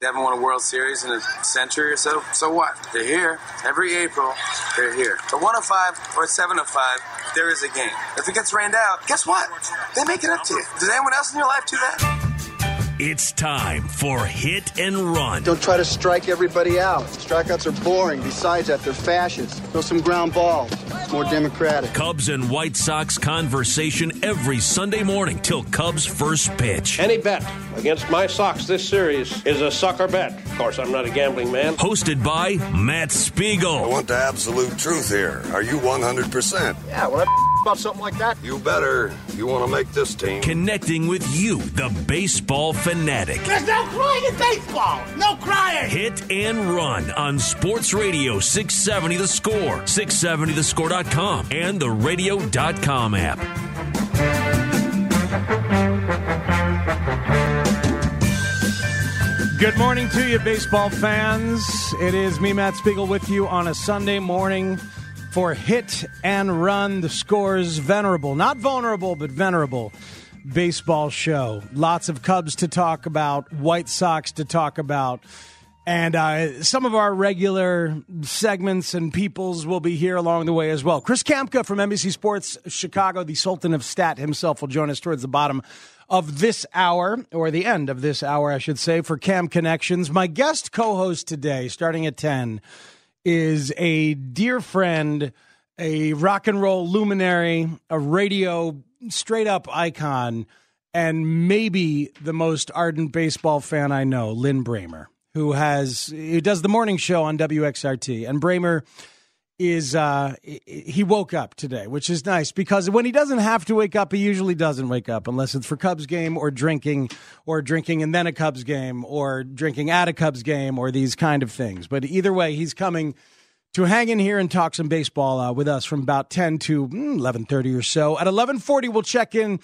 They haven't won a World Series in a century or so. So what? They're here. Every April, they're here. A one of five or a 705, there is a game. If it gets rained out, guess what? They make it up to you. Does anyone else in your life do that? It's time for Hit and Run. Don't try to strike everybody out. Strikeouts are boring. Besides that, they're fascist. Throw some ground balls. It's more democratic. Cubs and White Sox conversation every Sunday morning till Cubs first pitch. Any bet against my Sox this series is a sucker bet. Of course, I'm not a gambling man. Hosted by Matt Spiegel. I want the absolute truth here. Are you 100%? Yeah, when I about something like that, You better. You want to make this team. Connecting with you, the baseball fanatic. There's no crying in baseball. No crying. Hit and Run on Sports Radio 670 The Score, 670thescore.com, and the radio.com app. Good morning to you, baseball fans. It is me, Matt Spiegel, with you on a Sunday morning for Hit and Run. The scores venerable, not vulnerable, but venerable baseball show. Lots of Cubs to talk about, White Sox to talk about. And uh, some of our regular segments and peoples will be here along the way as well. Chris Kamka from NBC Sports Chicago, the Sultan of Stat himself, will join us towards the bottom of this hour, or the end of this hour, I should say, for Cam Connections. My guest co host today, starting at 10, is a dear friend, a rock and roll luminary, a radio straight up icon, and maybe the most ardent baseball fan I know, Lin Brehmer, who has who does the morning show on WXRT. And Bramer is uh he woke up today, which is nice because when he doesn't have to wake up, he usually doesn't wake up unless it's for Cubs game or drinking or drinking and then a Cubs game or drinking at a Cubs game or these kind of things. But either way, he's coming to hang in here and talk some baseball uh, with us from about 10 to mm, 11:30 or so. At 11:40 we'll check in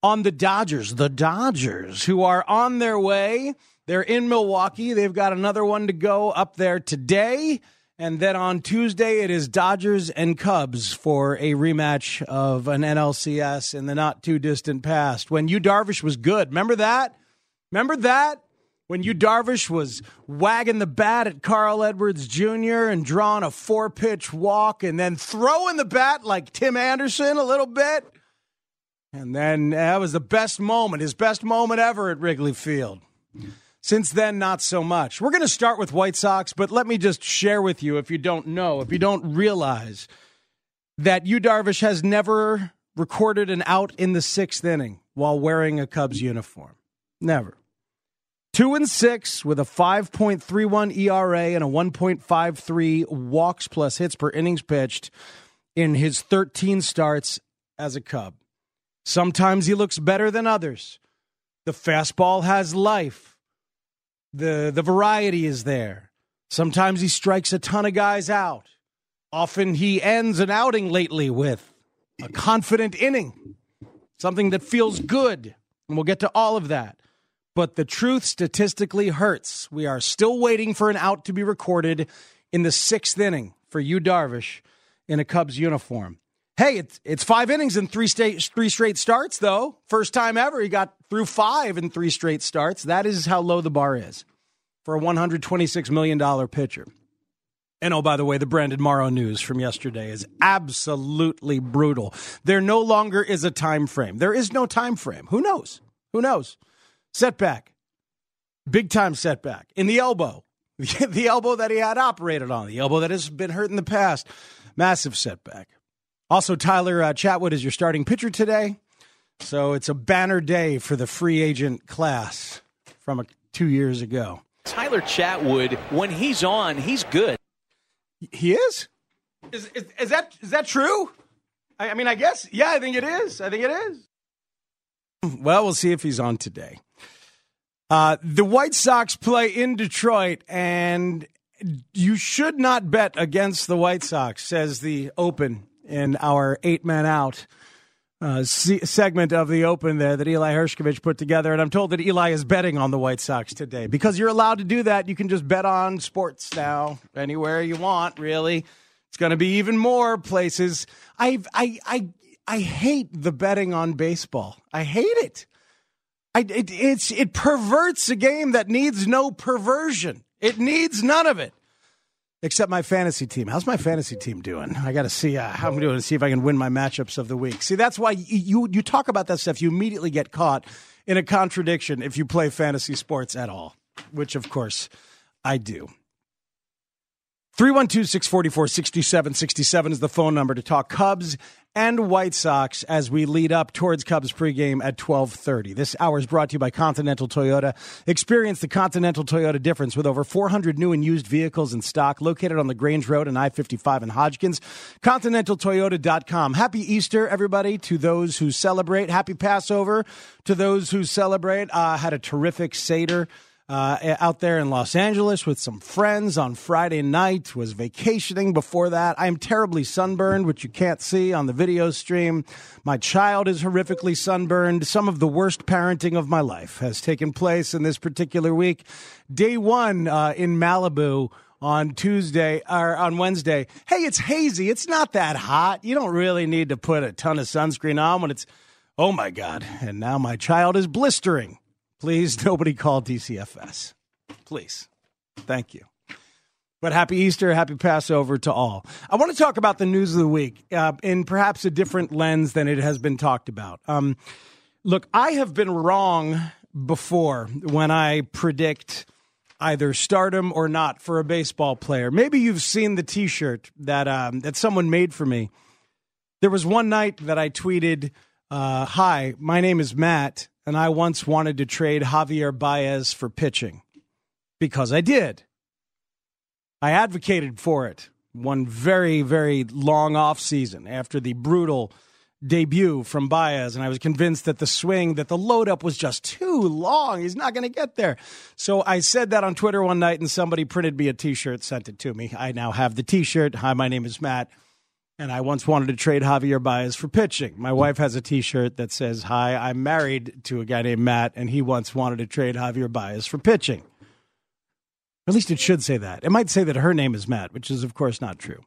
on the Dodgers, the Dodgers who are on their way. They're in Milwaukee. They've got another one to go up there today. And then on Tuesday, it is Dodgers and Cubs for a rematch of an NLCS in the not too distant past. When Yu Darvish was good, remember that? Remember that? When Yu Darvish was wagging the bat at Carl Edwards Jr. and drawing a four pitch walk and then throwing the bat like Tim Anderson a little bit. And then that was the best moment, his best moment ever at Wrigley Field. Since then, not so much. We're going to start with White Sox, but let me just share with you, if you don't know, if you don't realize, that Yu Darvish has never recorded an out in the sixth inning while wearing a Cubs uniform. Never. Two and six with a 5.31 ERA and a 1.53 walks plus hits per innings pitched in his 13 starts as a Cub. Sometimes he looks better than others. The fastball has life. The the variety is there. Sometimes he strikes a ton of guys out. Often he ends an outing lately with a confident inning. Something that feels good. And we'll get to all of that. But the truth statistically hurts. We are still waiting for an out to be recorded in the sixth inning for Yu Darvish, in a Cubs uniform. Hey, it's it's five innings and three state three straight starts though. First time ever he got through five in three straight starts. That is how low the bar is for a 126 million dollar pitcher. And oh, by the way, the Brandon Morrow news from yesterday is absolutely brutal. There no longer is a time frame. There is no time frame. Who knows? Who knows? Setback, big time setback in the elbow, the elbow that he had operated on, the elbow that has been hurt in the past. Massive setback. Also, Tyler uh, Chatwood is your starting pitcher today. So it's a banner day for the free agent class from a, two years ago. Tyler Chatwood, when he's on, he's good. He is? Is, is, is that is that true? I, I mean, I guess. Yeah, I think it is. I think it is. Well, we'll see if he's on today. Uh, the White Sox play in Detroit, and you should not bet against the White Sox, says the Open in our eight man out uh, segment of the Open there that Eli Hershkovich put together. And I'm told that Eli is betting on the White Sox today because you're allowed to do that. You can just bet on sports now anywhere you want, really. It's going to be even more places. I, I, I, I hate the betting on baseball. I hate it. I, it, it's, it perverts a game that needs no perversion. It needs none of it except my fantasy team. How's my fantasy team doing? I got to see uh, how I'm doing to see if I can win my matchups of the week. See, that's why you you talk about that stuff. You immediately get caught in a contradiction if you play fantasy sports at all, which of course I do. 312 644 6767 is the phone number to talk Cubs and White Sox as we lead up towards Cubs pregame at 12:30. This hour is brought to you by Continental Toyota. Experience the Continental Toyota difference with over 400 new and used vehicles in stock located on LaGrange Road and I-55 in Hodgkins. ContinentalToyota.com. Happy Easter, everybody, to those who celebrate. Happy Passover to those who celebrate. Uh, had a terrific Seder uh, out there in Los Angeles with some friends on Friday night. Was vacationing before that. I am terribly sunburned, which you can't see on the video stream. My child is horrifically sunburned. Some of the worst parenting of my life has taken place in this particular week. Day one uh, in Malibu on Tuesday or on Wednesday. Hey, it's hazy. It's not that hot. You don't really need to put a ton of sunscreen on when it's, oh my God. And now my child is blistering. Please, nobody call DCFS. Please. Thank you. But happy Easter, happy Passover to all. I want to talk about the news of the week uh, in perhaps a different lens than it has been talked about. Um, look, I have been wrong before when I predict either stardom or not for a baseball player. Maybe you've seen the T-shirt that um, that someone made for me. There was one night that I tweeted, uh, "Hi, my name is Matt, and I once wanted to trade Javier Baez for pitching because I did. I advocated for it one very, very long off season after the brutal debut from Baez, and I was convinced that the swing, that the load up was just too long. He's not going to get there. So I said that on Twitter one night, and somebody printed me a t shirt, sent it to me. I now have the t shirt. Hi, my name is Matt. And I once wanted to trade Javier Baez for pitching. My wife has a T-shirt that says, "Hi, I'm married to a guy named Matt, and he once wanted to trade Javier Baez for pitching." At least it should say that. It might say that her name is Matt, which is of course not true.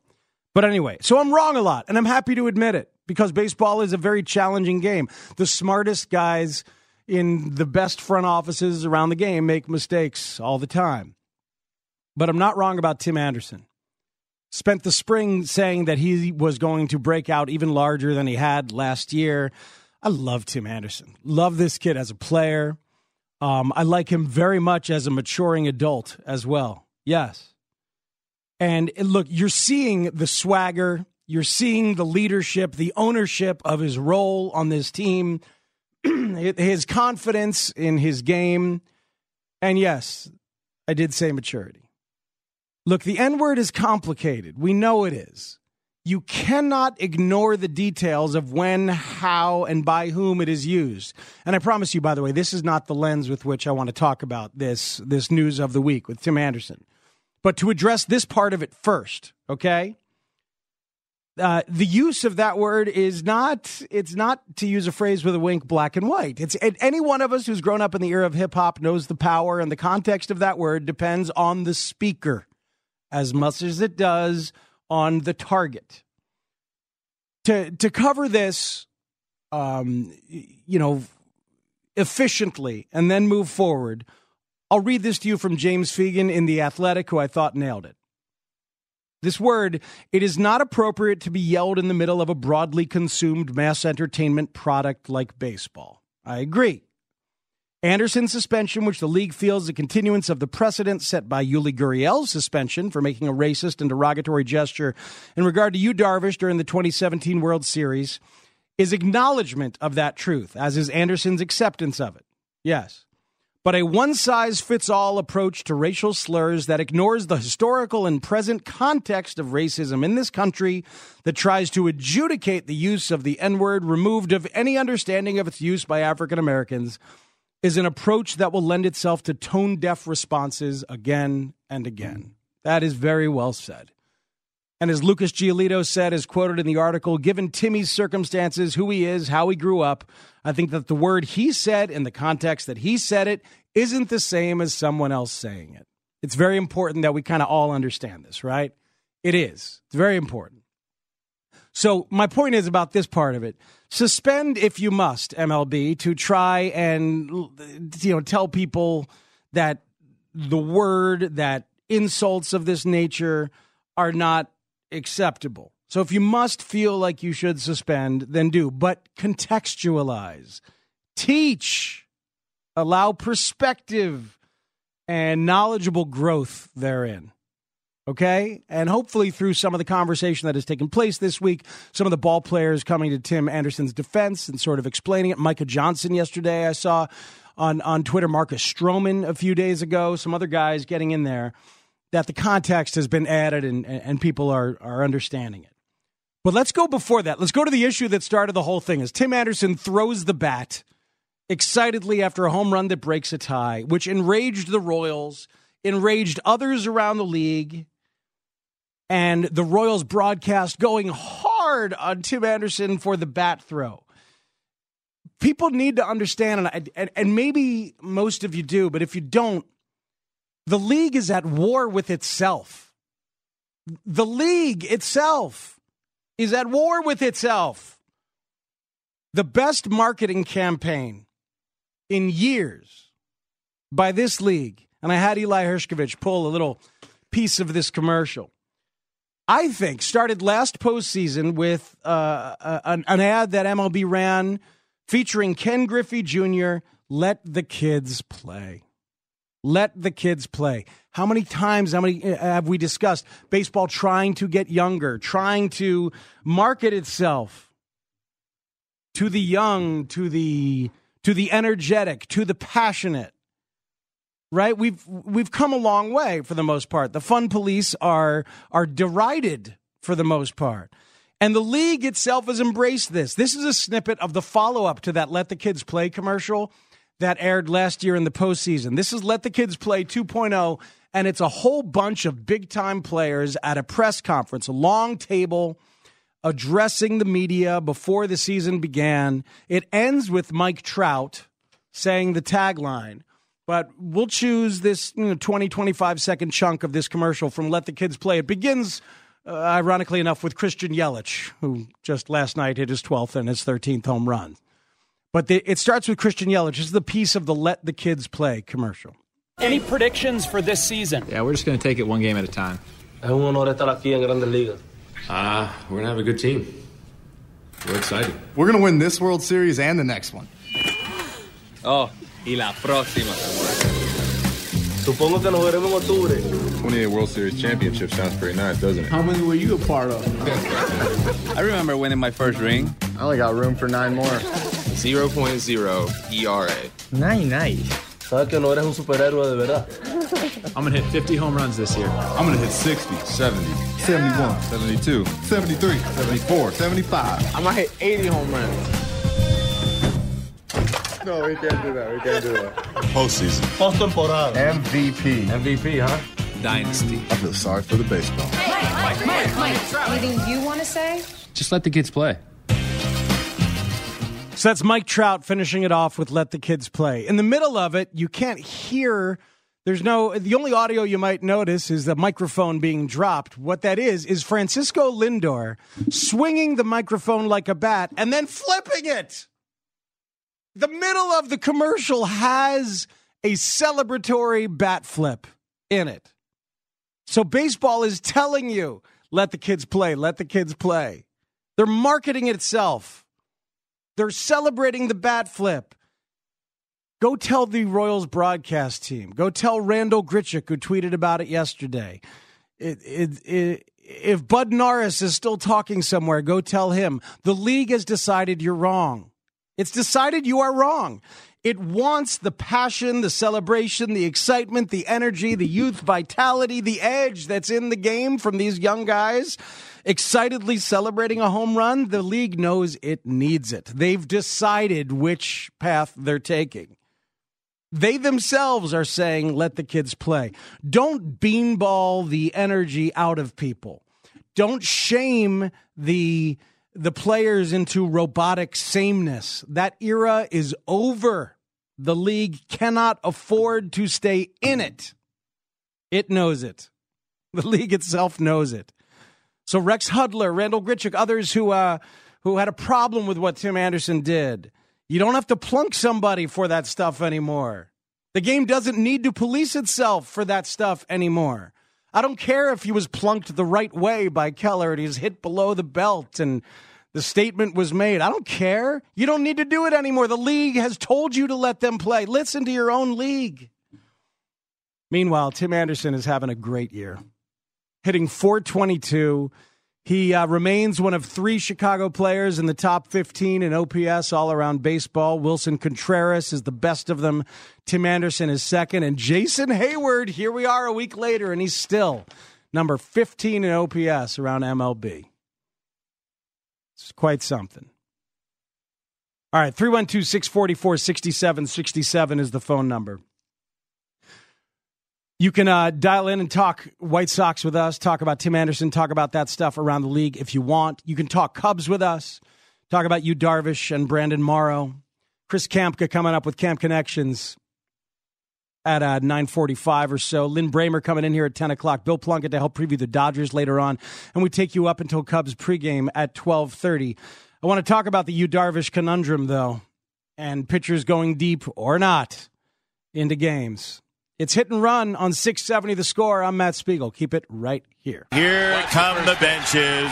But anyway, so I'm wrong a lot, and I'm happy to admit it because baseball is a very challenging game. The smartest guys in the best front offices around the game make mistakes all the time. But I'm not wrong about Tim Anderson spent the spring saying that he was going to break out even larger than he had last year. I love Tim Anderson. Love this kid as a player. Um, I like him very much as a maturing adult as well. Yes. And look, you're seeing the swagger, you're seeing the leadership, the ownership of his role on this team, his confidence in his game. And yes, I did say maturity. Look, the N word is complicated. We know it is. You cannot ignore the details of when, how, and by whom it is used. And I promise you, by the way, this is not the lens with which I want to talk about this, this news of the week with Tim Anderson. But to address this part of it first, okay? Uh, the use of that word is not it's not to use a phrase with a wink black and white it's any one of us who's grown up in the era of hip hop knows the power and the context of that word depends on the speaker as much as it does on the target. To to cover this, um, you know, efficiently and then move forward, I'll read this to you from James Fegan in The Athletic, who I thought nailed it. This word, it is not appropriate to be yelled in the middle of a broadly consumed mass entertainment product like baseball. I agree. Anderson's suspension, which the league feels a continuance of the precedent set by Yuli Gurriel's suspension for making a racist and derogatory gesture in regard to Yu Darvish during the 2017 World Series, is acknowledgement of that truth, as is Anderson's acceptance of it. Yes. But a one size fits all approach to racial slurs that ignores the historical and present context of racism in this country, that tries to adjudicate the use of the N word removed of any understanding of its use by African Americans is an approach that will lend itself to tone deaf responses again and again. Mm. That is very well said. And as Lucas Giolito said, as quoted in the article, given Timmy's circumstances, who he is, how he grew up, I think that the word he said in the context that he said it isn't the same as someone else saying it. It's very important that we kind of all understand this, right? It is. It's very important. So, my point is about this part of it suspend if you must, MLB, to try and you know tell people that the word that insults of this nature are not acceptable. So if you must feel like you should suspend, then do, but contextualize, teach, allow perspective and knowledgeable growth therein. Okay? And hopefully, through some of the conversation that has taken place this week, some of the ball players coming to Tim Anderson's defense and sort of explaining it. Micah Johnson yesterday, I saw on, on Twitter, Marcus Stroman a few days ago, some other guys getting in there that the context has been added and, and people are, are understanding it. But let's go before that. Let's go to the issue that started the whole thing as Tim Anderson throws the bat excitedly after a home run that breaks a tie, which enraged the Royals, enraged others around the league, and the Royals broadcast going hard on Tim Anderson for the bat throw. People need to understand, and, and maybe most of you do, but if you don't, the league is at war with itself. The league itself is at war with itself. The best marketing campaign in years by this league, and I had Eli Hershkovich pull a little piece of this commercial. I think started last postseason with uh, an, an ad that MLB ran featuring Ken Griffey Jr. Let the kids play. Let the kids play. How many times, how many uh, have we discussed baseball trying to get younger, trying to market itself to the young, to the to the energetic, to the passionate? Right? We've we've come a long way for the most part. The fun police are are derided for the most part. And the league itself has embraced this. This is a snippet of the follow up to that Let the Kids Play commercial that aired last year in the postseason. This is Let the Kids Play 2.0, and it's a whole bunch of big time players at a press conference, a long table addressing the media before the season began. It ends with Mike Trout saying the tagline. But we'll choose this you know, 20, 25 second chunk of this commercial from Let the Kids Play. It begins, uh, ironically enough, with Christian Yelich, who just last night hit his 12th and his 13th home run. But the, it starts with Christian Yelich. This is the piece of the Let the Kids Play commercial. Any predictions for this season? Yeah, we're just going to take it one game at a time. Es un honor estar aquí en Grandes Ligas. Uh, we're going to have a good team. We're excited. We're going to win this World Series and the next one. Oh, y la próxima. Supongo que nos veremos en octubre. 28 World Series championship sounds pretty nice, doesn't it? How many were you a part of? I remember winning my first ring. I only got room for nine more. 0.0 ERA. Nice, nice. Sabes que no eres un superhéroe de verdad. I'm going to hit 50 home runs this year. I'm going to hit 60, 70, 71, 72, 73, 74, 75. I'm going to hit 80 home runs. No, we can't do that. We can't do that. Postseason. Postemporada. MVP. MVP, huh? Dynasty. I feel sorry for the baseball. Mike, Mike, Mike, anything you want to say? Just let the kids play. So that's Mike Trout finishing it off with Let the Kids Play. In the middle of it, you can't hear. There's no. The only audio you might notice is the microphone being dropped. What that is, is Francisco Lindor swinging the microphone like a bat and then flipping it. The middle of the commercial has a celebratory bat flip in it. So baseball is telling you, let the kids play, let the kids play. They're marketing itself. They're celebrating the bat flip. Go tell the Royals broadcast team. Go tell Randall Grichuk, who tweeted about it yesterday. It, it, it, if Bud Norris is still talking somewhere, go tell him. The league has decided you're wrong. It's decided you are wrong. It wants the passion, the celebration, the excitement, the energy, the youth vitality, the edge that's in the game from these young guys excitedly celebrating a home run. The league knows it needs it. They've decided which path they're taking. They themselves are saying, let the kids play. Don't beanball the energy out of people. Don't shame the the players into robotic sameness. That era is over. The league cannot afford to stay in it. It knows it. The league itself knows it. So Rex Hudler, Randall Grichuk, others who uh, who had a problem with what Tim Anderson did, you don't have to plunk somebody for that stuff anymore. The game doesn't need to police itself for that stuff anymore. I don't care if he was plunked the right way by Keller and he's hit below the belt and the statement was made. I don't care. You don't need to do it anymore. The league has told you to let them play. Listen to your own league. Meanwhile, Tim Anderson is having a great year, hitting 422. He uh, remains one of three Chicago players in the top 15 in OPS all around baseball. Willson Contreras is the best of them. Tim Anderson is second. And Jason Heyward, here we are a week later, and he's still number 15 in OPS around MLB. It's quite something. All right, 312 644 6767 is the phone number. You can uh, dial in and talk White Sox with us, talk about Tim Anderson, talk about that stuff around the league if you want. You can talk Cubs with us, talk about Yu Darvish, and Brandon Morrow. Chris Kamka coming up with Camp Connections at uh, 9.45 or so. Lin Brehmer coming in here at 10 o'clock. Bill Plunkett to help preview the Dodgers later on. And we take you up until Cubs pregame at 12.30. I want to talk about the Yu Darvish conundrum, though, and pitchers going deep or not into games. It's hit and run on 670 the score. I'm Matt Spiegel. Keep it right here. Here come the benches.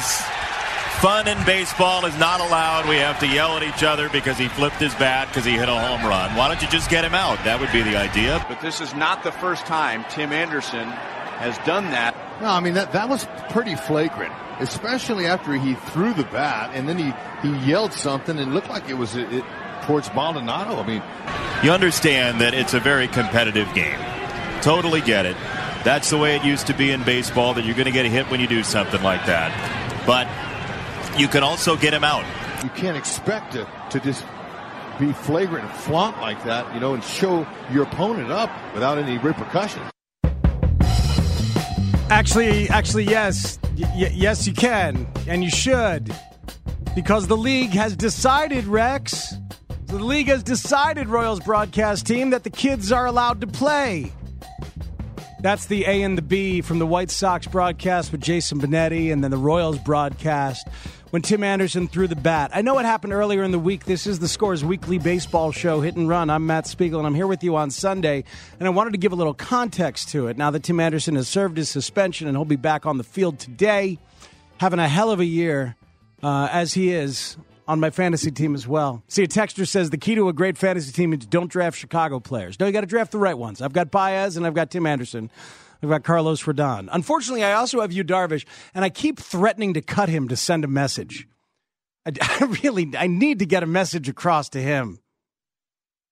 Fun in baseball is not allowed. We have to yell at each other because he flipped his bat because he hit a home run. Why don't you just get him out? That would be the idea. But this is not the first time Tim Anderson has done that. No, I mean that that was pretty flagrant, especially after he threw the bat and then he he yelled something and looked like it was it, it, towards Maldonado. I mean, you understand that it's a very competitive game. Totally get it. That's the way it used to be in baseball. That you're going to get a hit when you do something like that, but you can also get him out. You can't expect to to just be flagrant and flaunt like that, you know, and show your opponent up without any repercussions. Actually, actually, yes, y- yes, you can, and you should, because the league has decided, Rex. The league has decided, Royals broadcast team, that the kids are allowed to play. That's the A and the B from the White Sox broadcast with Jason Benetti, and then the Royals broadcast when Tim Anderson threw the bat. I know it happened earlier in the week. This is the Scores weekly baseball show, Hit and Run. I'm Matt Spiegel, and I'm here with you on Sunday. And I wanted to give a little context to it now that Tim Anderson has served his suspension and he'll be back on the field today, having a hell of a year, uh, as he is on my fantasy team as well. See, a texter says the key to a great fantasy team is don't draft Chicago players. No, you got to draft the right ones. I've got Baez and I've got Tim Anderson. I've got Carlos Rodon. Unfortunately, I also have Yu Darvish, and I keep threatening to cut him to send a message. I, I really, I need to get a message across to him,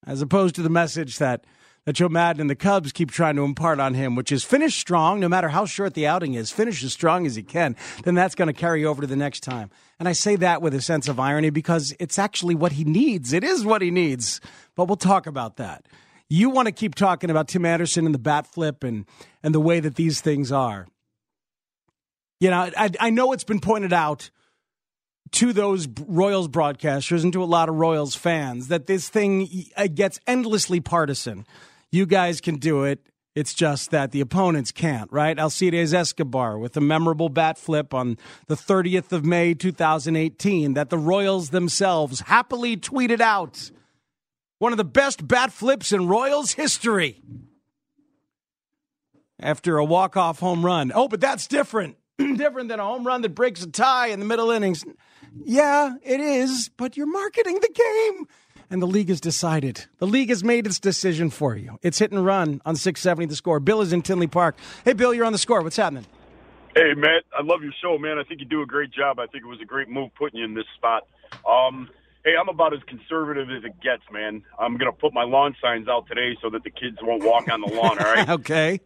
as opposed to the message that that Joe Maddon and the Cubs keep trying to impart on him, which is finish strong, no matter how short the outing is. Finish as strong as he can. Then that's going to carry over to the next time. And I say that with a sense of irony because it's actually what he needs. It is what he needs. But we'll talk about that you want to keep talking about Tim Anderson and the bat flip and and the way that these things are. You know, I, I know it's been pointed out to those Royals broadcasters and to a lot of Royals fans that this thing gets endlessly partisan. You guys can do it. It's just that the opponents can't, right? Alcides Escobar with a memorable bat flip on the 30th of May, 2018, that the Royals themselves happily tweeted out one of the best bat flips in Royals history. After a walk-off home run. Oh, but that's different. different than a home run that breaks a tie in the middle innings. Yeah, it is, but you're marketing the game. And the league has decided. The league has made its decision for you. It's hit and run on 670 the score. Bill is in Tinley Park. Hey, Bill, you're on the score. What's happening? Hey, Matt, I love your show, man. I think you do a great job. I think it was a great move putting you in this spot. Um, Hey, I'm about as conservative as it gets, man. I'm going to put my lawn signs out today so that the kids won't walk on the lawn, all right? okay.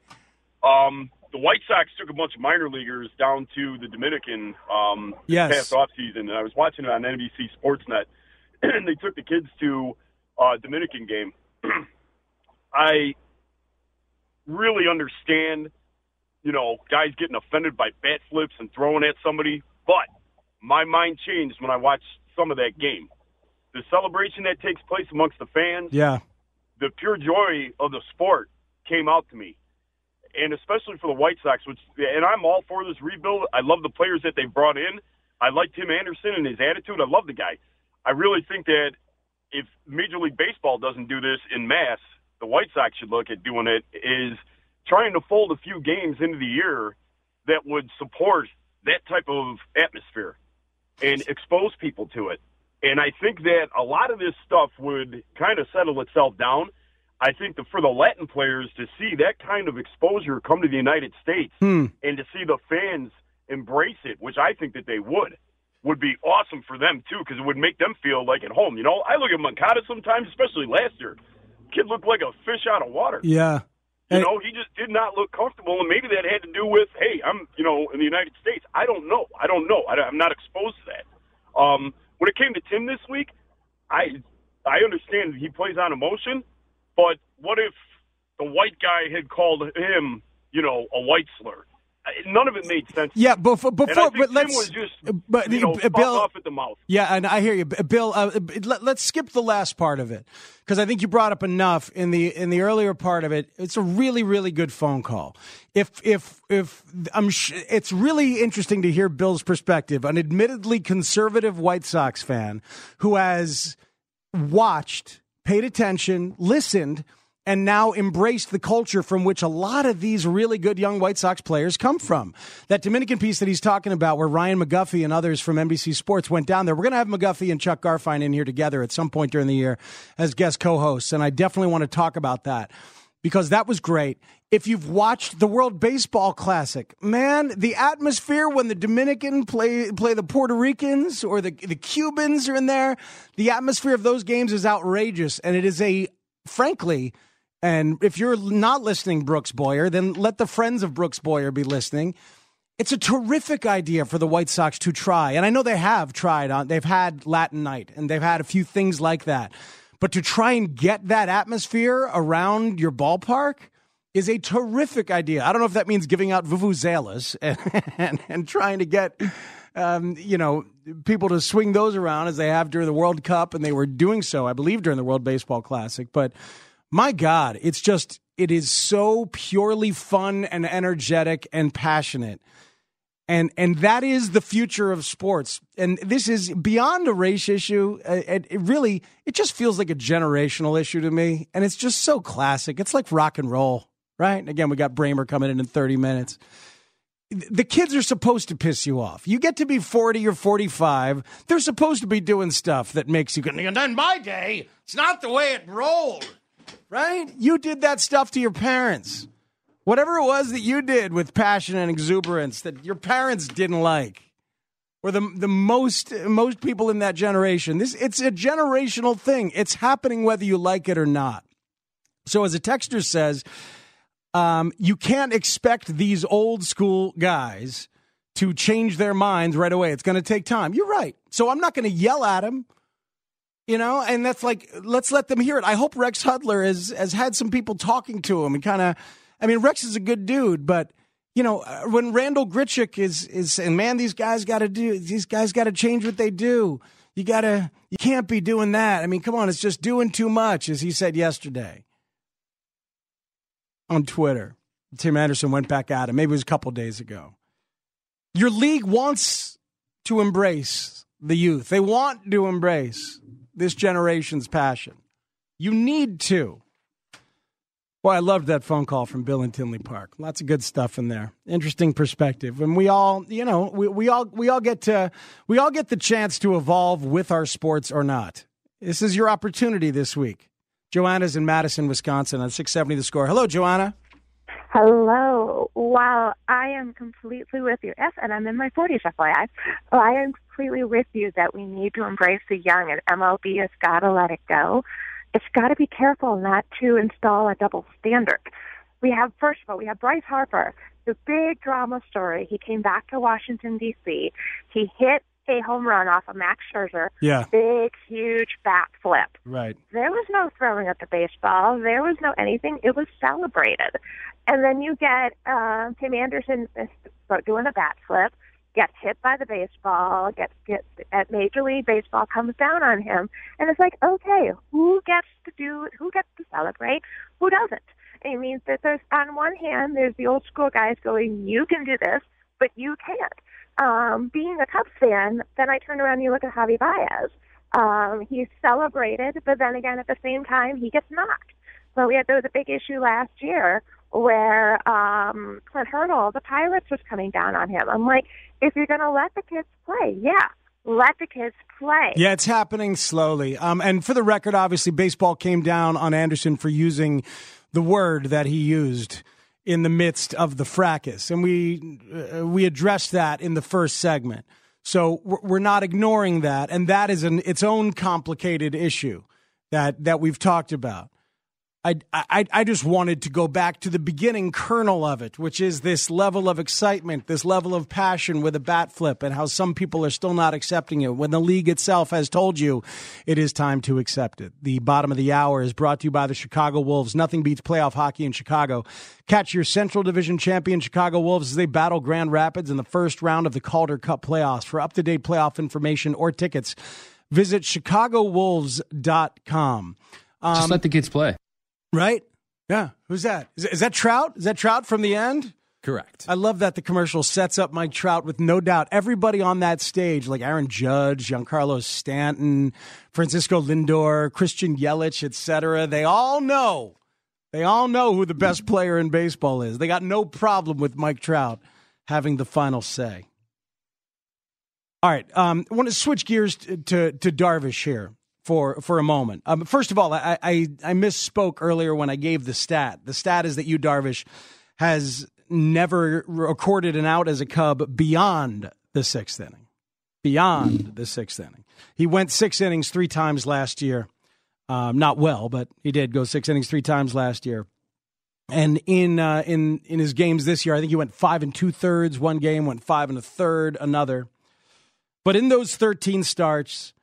Um, the White Sox took a bunch of minor leaguers down to the Dominican um, yes. past offseason, and I was watching it on NBC Sportsnet, and they took the kids to a Dominican game. I really understand, you know, guys getting offended by bat flips and throwing at somebody, but my mind changed when I watched some of that game. The celebration that takes place amongst the fans, Yeah. the pure joy of the sport came out to me. And especially for the White Sox, which and I'm all for this rebuild. I love the players that they brought in. I like Tim Anderson and his attitude. I love the guy. I really think that if Major League Baseball doesn't do this in mass, the White Sox should look at doing it. Is trying to fold a few games into the year that would support that type of atmosphere and expose people to it. And I think that a lot of this stuff would kind of settle itself down. I think that for the Latin players to see that kind of exposure come to the United States Hmm. and to see the fans embrace it, which I think that they would, would be awesome for them too, because it would make them feel like at home. You know, I look at Moncada sometimes, especially last year. Kid looked like a fish out of water. Yeah. You know, he just did not look comfortable, and maybe that had to do with, hey, I'm, you know, in the United States. I don't know. I don't know. I, am not exposed to that. Um, when it came to Tim this week, I, I understand he plays on emotion, but what if the white guy had called him, you know, a white slur? None of it made sense. Yeah, before, before but let's. just, but you know, uh, Bill, off at the mouth. Yeah, and I hear you, Bill. Uh, let, let's skip the last part of it because I think you brought up enough in the in the earlier part of it. It's a really really good phone call. If if if I'm, sh- it's really interesting to hear Bill's perspective, an admittedly conservative White Sox fan who has watched, paid attention, listened. And now embraced the culture from which a lot of these really good young White Sox players come from. That Dominican piece that he's talking about, where Ryan McGuffey and others from NBC Sports went down there. We're going to have McGuffey and Chuck Garfien in here together at some point during the year as guest co hosts. And I definitely want to talk about that because that was great. If you've watched the World Baseball Classic, man, the atmosphere when the Dominican play play the Puerto Ricans or the the Cubans are in there, the atmosphere of those games is outrageous, and it is a frankly. And if you're not listening, Brooks Boyer, then let the friends of Brooks Boyer be listening. It's a terrific idea for the White Sox to try. And I know they have tried on they've had Latin night and they've had a few things like that. But to try and get that atmosphere around your ballpark is a terrific idea. I don't know if that means giving out vuvuzelas and, and, and trying to get um, you know, people to swing those around as they have during the World Cup, and they were doing so, I believe, during the World Baseball Classic. But my God, it's just, it is so purely fun and energetic and passionate. And, and that is the future of sports. And this is beyond a race issue. Uh, It, it really, it just feels like a generational issue to me. And it's just so classic. It's like rock and roll, right? And again, we got Brehmer coming in in 30 minutes the kids are supposed to piss you off. You get to be 40 or 45, they're supposed to be doing stuff that makes you go, in my day, it's not the way it rolled, right? You did that stuff to your parents. Whatever it was that you did with passion and exuberance that your parents didn't like. Or the the most most people in that generation. This it's a generational thing. It's happening whether you like it or not. So as a texter says, um, you can't expect these old school guys to change their minds right away. It's going to take time. You're right. So I'm not going to yell at them, you know, and that's like, let's let them hear it. I hope Rex Hudler has, has had some people talking to him and kind of, I mean, Rex is a good dude, but you know, uh, when Randall Grichuk is, is saying, man, these guys got to do, these guys got to change what they do. You got to, you can't be doing that. I mean, come on, it's just doing too much, as he said yesterday on Twitter. Tim Anderson went back at him. Maybe it was a couple days ago. Your league wants to embrace the youth. They want to embrace this generation's passion. You need to. Boy, I loved that phone call from Bill in Tinley Park. Lots of good stuff in there. Interesting perspective. And we all, you know, we, we all we all get to we all get the chance to evolve with our sports or not. This is your opportunity this week. Joanna's in Madison, Wisconsin on 670 the score. Hello, Joanna. Hello. Wow, I am completely with you. Yes, and I'm in my 40s, FYI. I am completely with you that we need to embrace the young, and MLB has got to let it go. It's got to be careful not to install a double standard. We have, first of all, we have Bryce Harper, the big drama story. He came back to Washington, D.C. He hit a home run off of Max Scherzer. Yeah. Big, huge bat flip. Right. There was no throwing at the baseball. There was no anything. It was celebrated. And then you get uh, Tim Anderson doing a bat flip, gets hit by the baseball, gets gets at Major League Baseball comes down on him, and it's like, okay, who gets to do? Who gets to celebrate? Who doesn't? It means that there's on one hand, there's the old school guys going, you can do this, but you can't. Um, being a Cubs fan, then I turn around and you look at Javi Baez. Um, he's celebrated, but then again, at the same time, he gets knocked. So we had there was a big issue last year where um, Clint Hurdle, the Pirates, was coming down on him. I'm like, if you're going to let the kids play, yeah, let the kids play. Yeah, it's happening slowly. Um, and for the record, obviously, baseball came down on Anderson for using the word that he used in the midst of the fracas, and we uh, we addressed that in the first segment. So we're not ignoring that, and that is an its own complicated issue that that we've talked about. I, I, I just wanted to go back to the beginning kernel of it, which is this level of excitement, this level of passion with a bat flip, and how some people are still not accepting it when the league itself has told you it is time to accept it. The bottom of the hour is brought to you by the Chicago Wolves. Nothing beats playoff hockey in Chicago. Catch your Central Division champion Chicago Wolves as they battle Grand Rapids in the first round of the Calder Cup playoffs. For up to date playoff information or tickets, visit ChicagoWolves.com. Um, Just let the kids play. Right? Yeah. Who's that? Is, is that Trout? Is that Trout from the end? Correct. I love that the commercial sets up Mike Trout with no doubt everybody on that stage, like Aaron Judge, Giancarlo Stanton, Francisco Lindor, Christian Yelich, etc. They all know. They all know who the best player in baseball is. They got no problem with Mike Trout having the final say. All right, um, I want to switch gears to, to, to Darvish here for for a moment. Um, first of all, I, I, I misspoke earlier when I gave the stat. The stat is that Yu Darvish has never recorded an out as a Cub beyond the sixth inning. Beyond the sixth inning, he went six innings three times last year. Um, not well, but he did go six innings three times last year. And in uh, in in his games this year, I think he went five and two thirds one game, went five and a third another. But in those thirteen starts,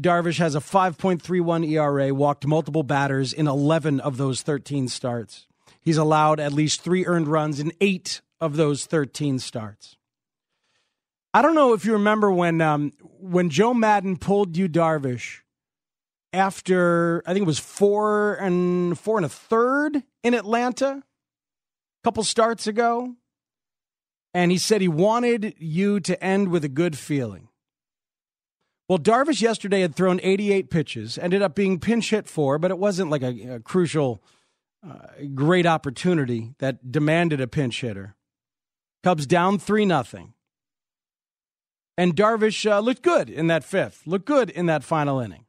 Darvish has a 5.31 ERA, walked multiple batters in 11 of those 13 starts. He's allowed at least three earned runs in eight of those 13 starts. I don't know if you remember when um, when Joe Maddon pulled Yu Darvish after I think it was four and four and a third in Atlanta, a couple starts ago, and he said he wanted you to end with a good feeling. Well, Darvish yesterday had thrown 88 pitches, ended up being pinch hit for, but it wasn't like a, a crucial, uh, great opportunity that demanded a pinch hitter. Cubs down 3 nothing. And Darvish uh, looked good in that fifth, looked good in that final inning.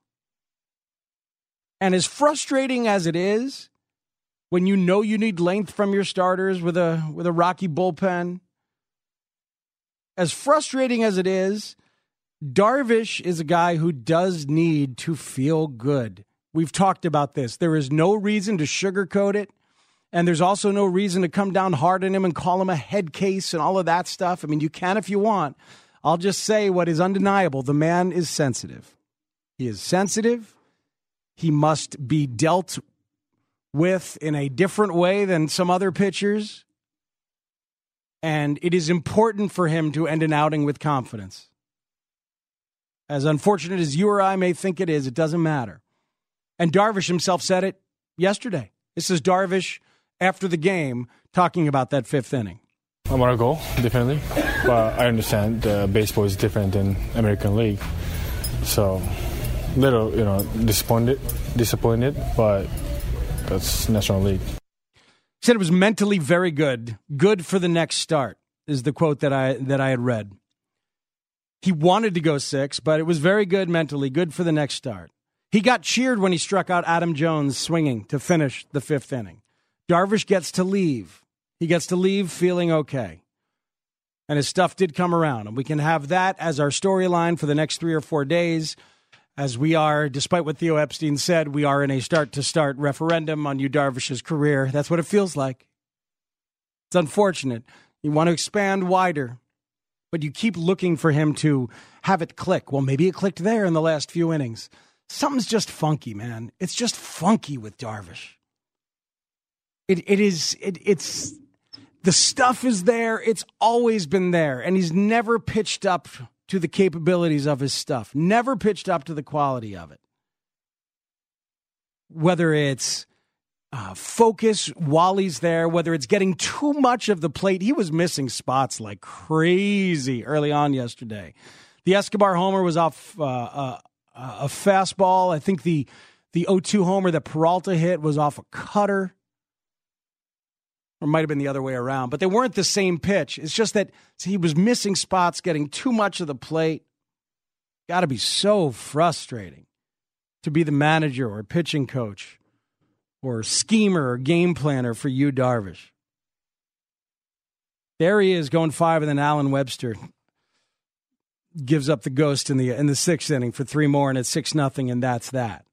And as frustrating as it is, when you know you need length from your starters with a with a rocky bullpen, as frustrating as it is, Darvish is a guy who does need to feel good. We've talked about this. There is no reason to sugarcoat it. And there's also no reason to come down hard on him and call him a head case and all of that stuff. I mean, you can if you want. I'll just say what is undeniable the man is sensitive. He is sensitive. He must be dealt with in a different way than some other pitchers. And it is important for him to end an outing with confidence. As unfortunate as you or I may think it is, it doesn't matter. And Darvish himself said it yesterday. This is Darvish after the game talking about that fifth inning. I want to go, definitely. But I understand uh, baseball is different than American League. So, little, you know, disappointed, disappointed, but that's National League. He said it was mentally very good. Good for the next start is the quote that I that I had read. He wanted to go six, but it was very good mentally, good for the next start. He got cheered when he struck out Adam Jones swinging to finish the fifth inning. Darvish gets to leave. He gets to leave feeling okay. And his stuff did come around. And we can have that as our storyline for the next three or four days. As we are, despite what Theo Epstein said, we are in a start to start referendum on Yu Darvish's career. That's what it feels like. It's unfortunate. You want to expand wider. But you keep looking for him to have it click. Well, maybe it clicked there in the last few innings. Something's just funky, man. It's just funky with Darvish. It it is it, it's the stuff is there. It's always been there, and he's never pitched up to the capabilities of his stuff. Never pitched up to the quality of it. Whether it's uh, focus he's there, whether it's getting too much of the plate. He was missing spots like crazy early on yesterday. The Escobar homer was off uh, uh, a fastball. I think the the 0-2 homer that Peralta hit was off a cutter. Or might have been the other way around, but they weren't the same pitch. It's just that he was missing spots, getting too much of the plate. Got to be so frustrating to be the manager or pitching coach or schemer or game planner for Yu, Darvish. There he is going five, and then Allen Webster gives up the ghost in the in the sixth inning for three more, and it's six nothing, and that's that.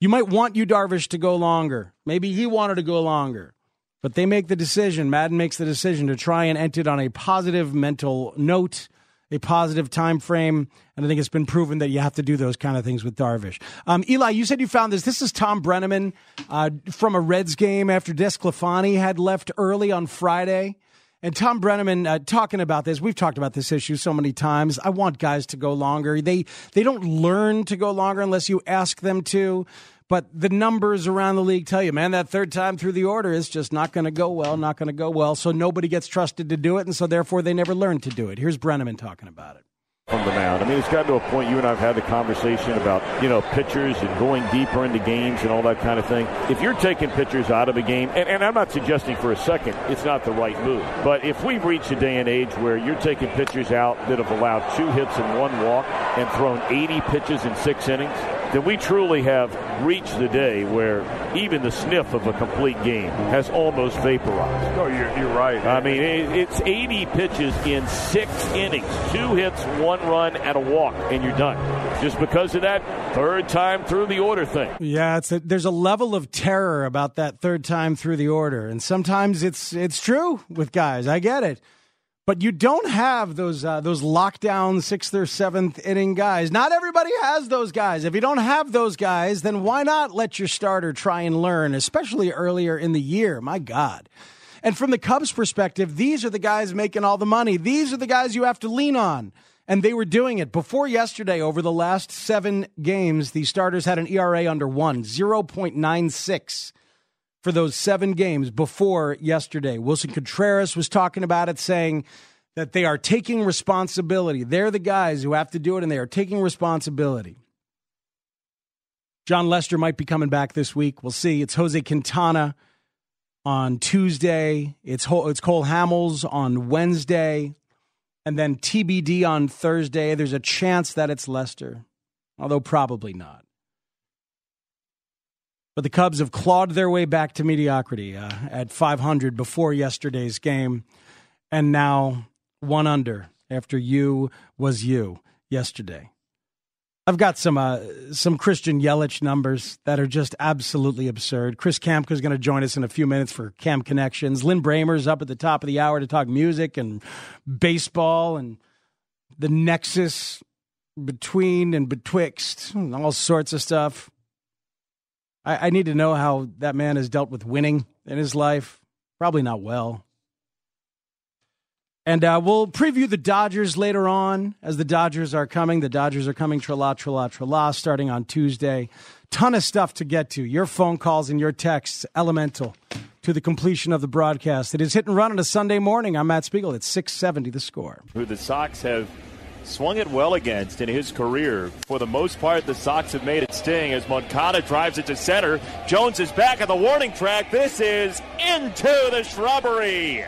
You might want Yu Darvish to go longer. Maybe he wanted to go longer, but they make the decision. Maddon makes the decision to try and end it on a positive mental note a positive time frame, and I think it's been proven that you have to do those kind of things with Darvish. Um, Eli, you said you found this. This is Tom Brennaman uh, from a Reds game after DeSclafani had left early on Friday. And Tom Brennaman uh, talking about this. We've talked about this issue so many times. I want guys to go longer. They they don't learn to go longer unless you ask them to. But the numbers around the league tell you, man, that third time through the order is just not going to go well, not going to go well. So nobody gets trusted to do it, and so therefore they never learn to do it. Here's Brennaman talking about it from the mound. I mean, it's gotten to a point you and I have had the conversation about, you know, pitchers and going deeper into games and all that kind of thing. If you're taking pitchers out of a game, and, and I'm not suggesting for a second it's not the right move, but if we've reached a day and age where you're taking pitchers out that have allowed two hits and one walk and thrown 80 pitches in six innings, then we truly have reached the day where even the sniff of a complete game has almost vaporized. No, you're, you're right. I mean, it's 80 pitches in six innings, two hits, one run, and a walk, and you're done. Just because of that third time through the order thing. Yeah, it's a, there's a level of terror about that third time through the order, and sometimes it's it's true with guys. I get it. But you don't have those uh, those lockdown sixth or seventh inning guys. Not everybody has those guys. If you don't have those guys, then why not let your starter try and learn, especially earlier in the year? My God. And from the Cubs' perspective, these are the guys making all the money. These are the guys you have to lean on. And they were doing it before yesterday. Over the last seven games, the starters had an ERA under one, 0.96 for those seven games before yesterday. Willson Contreras was talking about it, saying that they are taking responsibility. They're the guys who have to do it, and they are taking responsibility. Jon Lester might be coming back this week. We'll see. It's Jose Quintana on Tuesday. It's it's Cole Hamels on Wednesday, and then TBD on Thursday. There's a chance that it's Lester, although probably not. But the Cubs have clawed their way back to mediocrity uh, at 500 before yesterday's game, and now one under after you was you yesterday. I've got some uh, some Christian Yelich numbers that are just absolutely absurd. Chris Kamka is going to join us in a few minutes for Cam Connections. Lin Brehmer's up at the top of the hour to talk music and baseball and the nexus between and betwixt and all sorts of stuff. I, I need to know how that man has dealt with winning in his life. Probably not well. And uh, we'll preview the Dodgers later on as the Dodgers are coming. The Dodgers are coming, tra la, tra la, starting on Tuesday. Ton of stuff to get to. Your phone calls and your texts, elemental to the completion of the broadcast. It is hit and run on a Sunday morning. I'm Matt Spiegel. It's 670 the score. Who the Sox have swung it well against in his career. For the most part, the Sox have made it sting as Moncada drives it to center. Jones is back at the warning track. This is into the shrubbery.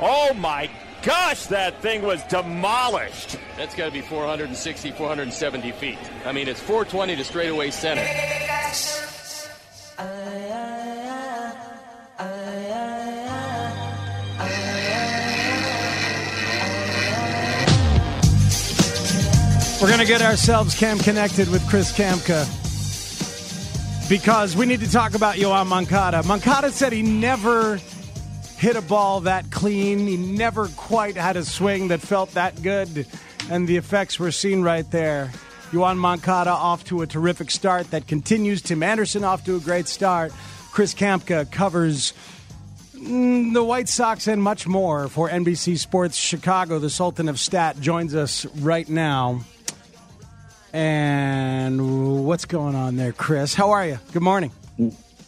Oh my gosh, that thing was demolished. That's got to be 460, 470 feet. I mean, it's 420 to straightaway center. We're going to get ourselves cam connected with Chris Kamka because we need to talk about Yoan Moncada. Moncada said he never hit a ball that clean. He never quite had a swing that felt that good, and the effects were seen right there. Yoan Moncada off to a terrific start that continues. Tim Anderson off to a great start. Chris Kamka covers mm, the White Sox and much more for NBC Sports Chicago. The Sultan of Stat joins us right now. And what's going on there, Chris? How are you? Good morning.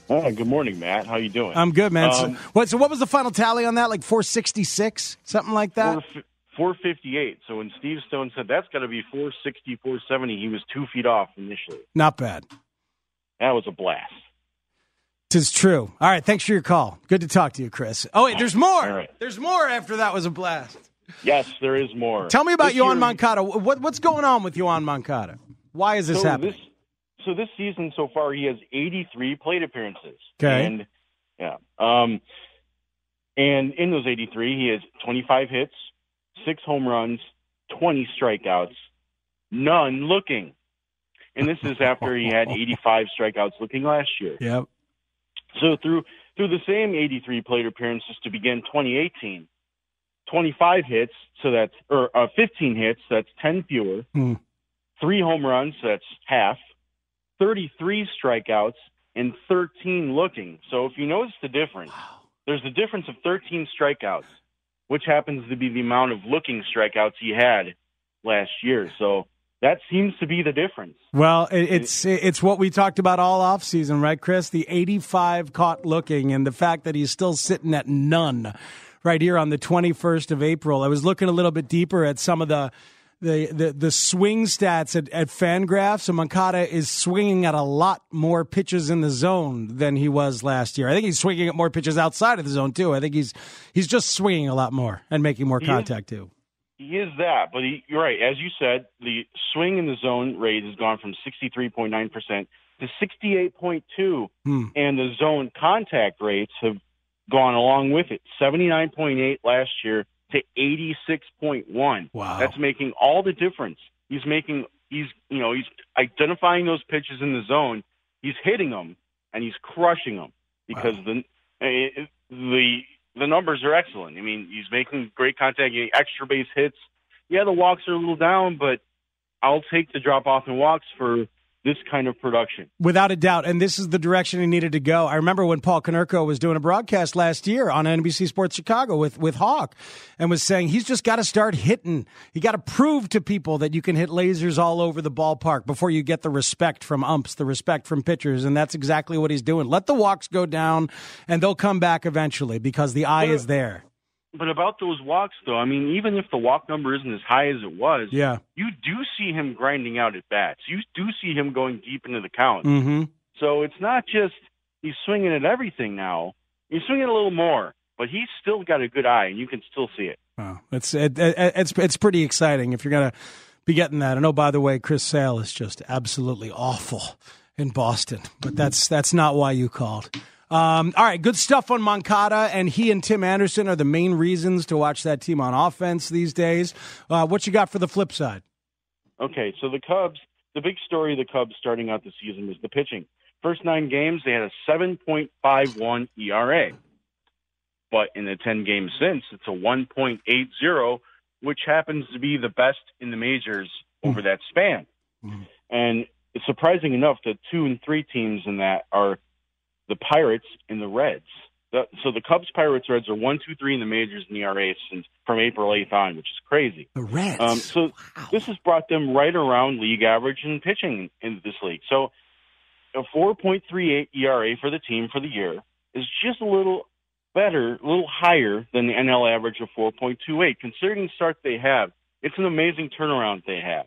Oh, good morning, Matt. How you doing? I'm good, man. Um, so, what, so what was the final tally on that? Like 466, something like that? 458. So when Steve Stone said that's got to be 460, 470, he was two feet off initially. Not bad. That was a blast. Tis true. All right, thanks for your call. Good to talk to you, Chris. Oh wait, there's more. Right. There's more after that was a blast. Yes, there is more. Tell me about This Yoan Moncada. What, what's going on with Yoan Moncada? Why is this so happening? This, so this season so far, he has 83 plate appearances. Okay. And yeah, um, and in those 83, he has 25 hits, six home runs, 20 strikeouts, none looking. And this is after he had 85 strikeouts looking last year. Yep. So through through the same 83 plate appearances to begin 2018, 25 hits, so that's or uh, 15 hits, that's 10 fewer. Hmm. Three home runs, that's half. 33 strikeouts and 13 looking. So if you notice the difference, there's a difference of 13 strikeouts, which happens to be the amount of looking strikeouts he had last year. So that seems to be the difference. Well, it's it's what we talked about all offseason, right, Chris? The 85 caught looking and the fact that he's still sitting at none right here on the 21st of April. I was looking a little bit deeper at some of the the, the, the swing stats at, at Fangraphs, and Moncada is swinging at a lot more pitches in the zone than he was last year. I think he's swinging at more pitches outside of the zone too. I think he's he's just swinging a lot more and making more He is- contact too. He is that, but he, you're right. As you said, the swing in the zone rate has gone from 63.9% to 68.2, Hmm. and the zone contact rates have gone along with it 79.8 last year to 86.1. Wow. That's making all the difference. He's making, he's, you know, he's identifying those pitches in the zone, he's hitting them, and he's crushing them because the, eh, the, the numbers are excellent. I mean, he's making great contact, getting extra base hits. Yeah, the walks are a little down, but I'll take the drop off in walks for this kind of production. Without a doubt. And this is the direction he needed to go. I remember when Paul Konerko was doing a broadcast last year on NBC Sports Chicago with, with Hawk and was saying he's just got to start hitting. He got to prove to people that you can hit lasers all over the ballpark before you get the respect from umps, the respect from pitchers. And that's exactly what he's doing. Let the walks go down and they'll come back eventually because the eye is there. But about those walks, though, I mean, even if the walk number isn't as high as it was, Yeah. you do see him grinding out at bats. You do see him going deep into the count. Mm-hmm. So it's not just he's swinging at everything now. He's swinging a little more, but he's still got a good eye, and you can still see it. Wow, it's it, it, it's it's pretty exciting if you're gonna be getting that. And oh, by the way, Chris Sale is just absolutely awful in Boston, but that's that's not why you called. Um, all right, good stuff on Moncada, and he and Tim Anderson are the main reasons to watch that team on offense these days. Uh, what you got for the flip side? Okay, so the Cubs, the big story of the Cubs starting out the season was the pitching. First nine games, they had a 7.51 ERA. But in the 10 games since, it's a 1.80, which happens to be the best in the majors over that span. And it's surprising enough that two and three teams in that are the Pirates and the Reds. The, so the Cubs, Pirates, Reds are one, two, three in the majors in the ERA since from April 8th on, which is crazy. The Reds. Um, so this has brought them right around league average in pitching in this league. So a 4.38 ERA for the team for the year is just a little better, a little higher than the NL average of 4.28. Considering the start they have, it's an amazing turnaround they have.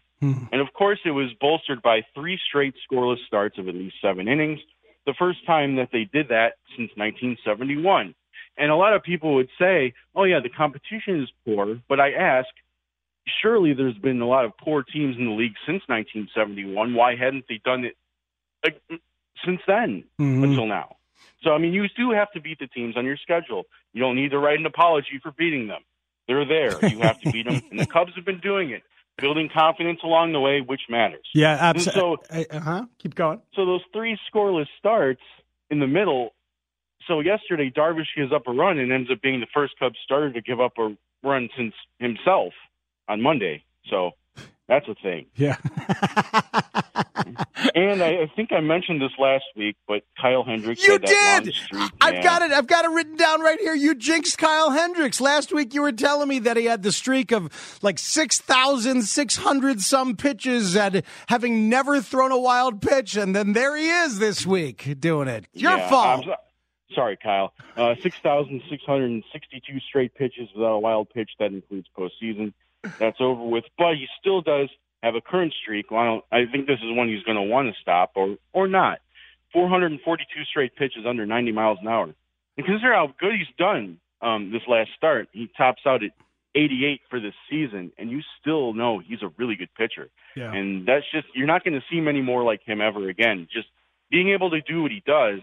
And of course, it was bolstered by three straight scoreless starts of at least seven innings, the first time that they did that since 1971. And a lot of people would say, oh, yeah, the competition is poor. But I ask, surely there's been a lot of poor teams in the league since 1971. Why hadn't they done it uh, since then Mhm. until now? So, I mean, you do have to beat the teams on your schedule. You don't need to write an apology for beating them. They're there. You have to beat them. And the Cubs have been doing it, building confidence along the way, which matters. Yeah, absolutely. So, Uh huh. Keep going. so those three scoreless starts in the middle So yesterday, Darvish gives up a run and ends up being the first Cubs starter to give up a run since himself on Monday. So that's a thing. Yeah. and I, I think I mentioned this last week, but Kyle Hendricks. You did. streak, I've got it. I've got it written down right here. You jinxed Kyle Hendricks last week. You were telling me that he had the streak of like six thousand six hundred some pitches and having never thrown a wild pitch, and then there he is this week doing it. Your Yeah, fault. So- sorry, Kyle. Uh, 6,662 straight pitches without a wild pitch. That includes postseason. That's over with. But he still does have a current streak. Well, I, don't, I think this is one he's going to want to stop or, or not. 442 straight pitches under 90 miles an hour. And consider how good he's done um, this last start. He tops out at 88 for this season, and you still know he's a really good pitcher. Yeah. And that's just, you're not going to see many more like him ever again. Just being able to do what he does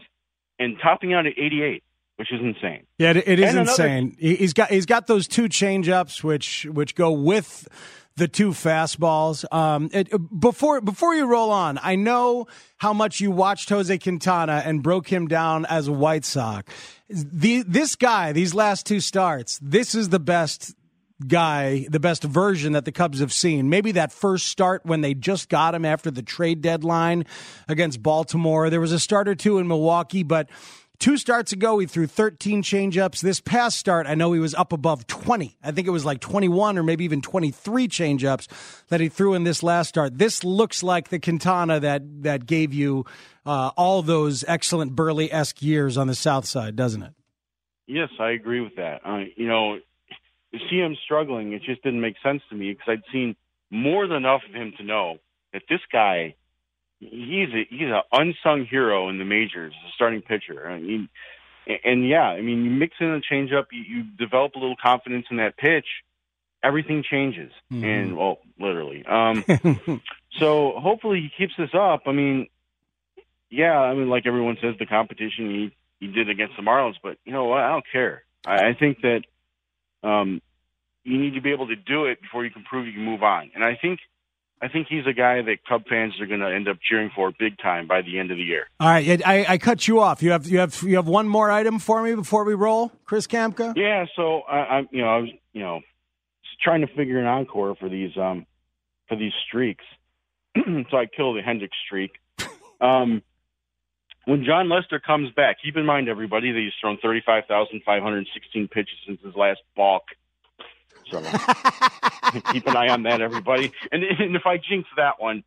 and topping out at 88, which is insane. Yeah, it, it is And insane. He- He's got he's got those two changeups, which which go with the two fastballs. Um, it, before before you roll on, I know how much you watched Jose Quintana and broke him down as a White Sox. The, this guy, these last two starts, this is the best guy, the best version that the Cubs have seen. Maybe that first start when they just got him after the trade deadline against Baltimore. There was a start or two in Milwaukee, but two starts ago he threw 13 changeups. This past start, I know he was up above 20. I think it was like 21 or maybe even 23 changeups that he threw in this last start. This looks like the Quintana that that gave you uh, all those excellent Buehrle esque years on the South Side, doesn't it? Yes, I agree with that. Uh, you know, see him struggling, it just didn't make sense to me because I'd seen more than enough of him to know that this guy, he's a, he's an unsung hero in the majors, a starting pitcher. I mean, and, and yeah, I mean, you mix in a changeup, you, you develop a little confidence in that pitch, everything changes, Mhm. and well, literally. Um, so hopefully he keeps this up. I mean, yeah, I mean, like everyone says, the competition he he did against the Marlins, but you know what? I don't care. I, I think that um, you need to be able to do it before you can prove you can move on. And I think I think he's a guy that Cub fans are going to end up cheering for big time by the end of the year. All right, I, I cut you off. You have you have you have one more item for me before we roll, Chris Kamka. Yeah, so I, I you know I was you know trying to figure an encore for these um for these streaks. so I killed the Hendricks streak. Um, when Jon Lester comes back, keep in mind everybody that he's thrown thirty five thousand five hundred sixteen pitches since his last balk. So keep an eye on that, everybody. And, and if I jinx that one,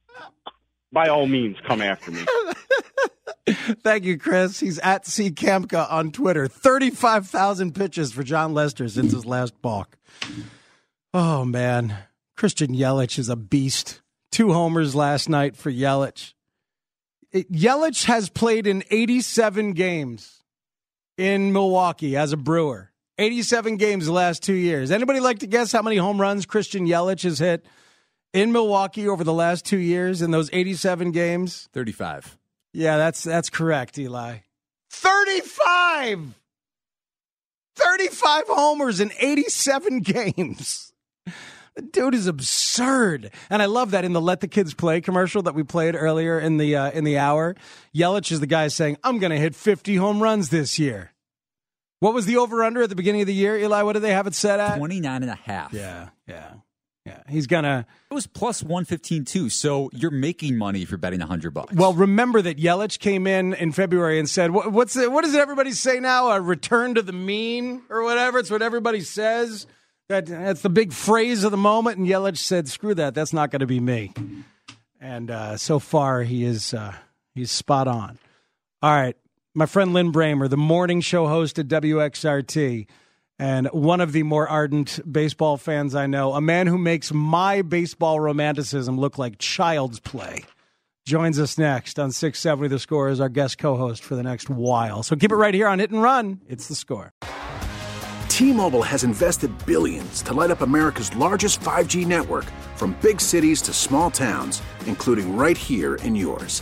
by all means, come after me. Thank you, Chris. He's at C Kamka on Twitter. Thirty-five thousand pitches for Jon Lester since his last balk. Oh man, Christian Yelich is a beast. Two homers last night for Yelich. It- Yelich has played in eighty-seven games in Milwaukee as a Brewer. Eighty-seven games the last two years. Anybody like to guess how many home runs Christian Yelich has hit in Milwaukee over the last two years in those eighty-seven games? 35. Yeah, that's that's correct, Eli. 35! 35 homers in 87 games. The dude is absurd. And I love that in the Let the Kids Play commercial that we played earlier in the uh, in the hour. Yelich is the guy saying, "I'm going to hit 50 home runs this year." What was the over under at the beginning of the year, Eli? What did they have it set at? 29 and a half. Yeah, yeah. Yeah, he's gonna. It was plus 115 too, so you're making money if you're betting 100 bucks. Well, remember that Yelich came in in February and said, "What- "What's it, what does everybody say now? A return to the mean or whatever." It's what everybody says. That that's the big phrase of the moment. And Yelich said, "Screw that. That's not going to be me." And uh, so far, he is uh, he's spot on. All right, my friend Lin Brehmer, the morning show host at WXRT, and one of the more ardent baseball fans I know, a man who makes my baseball romanticism look like child's play joins us next on 670 The Score as our guest co host for the next while. So keep it right here on Hit and Run. It's the score. T-Mobile has invested billions to light up America's largest 5G network from big cities to small towns, including right here in yours.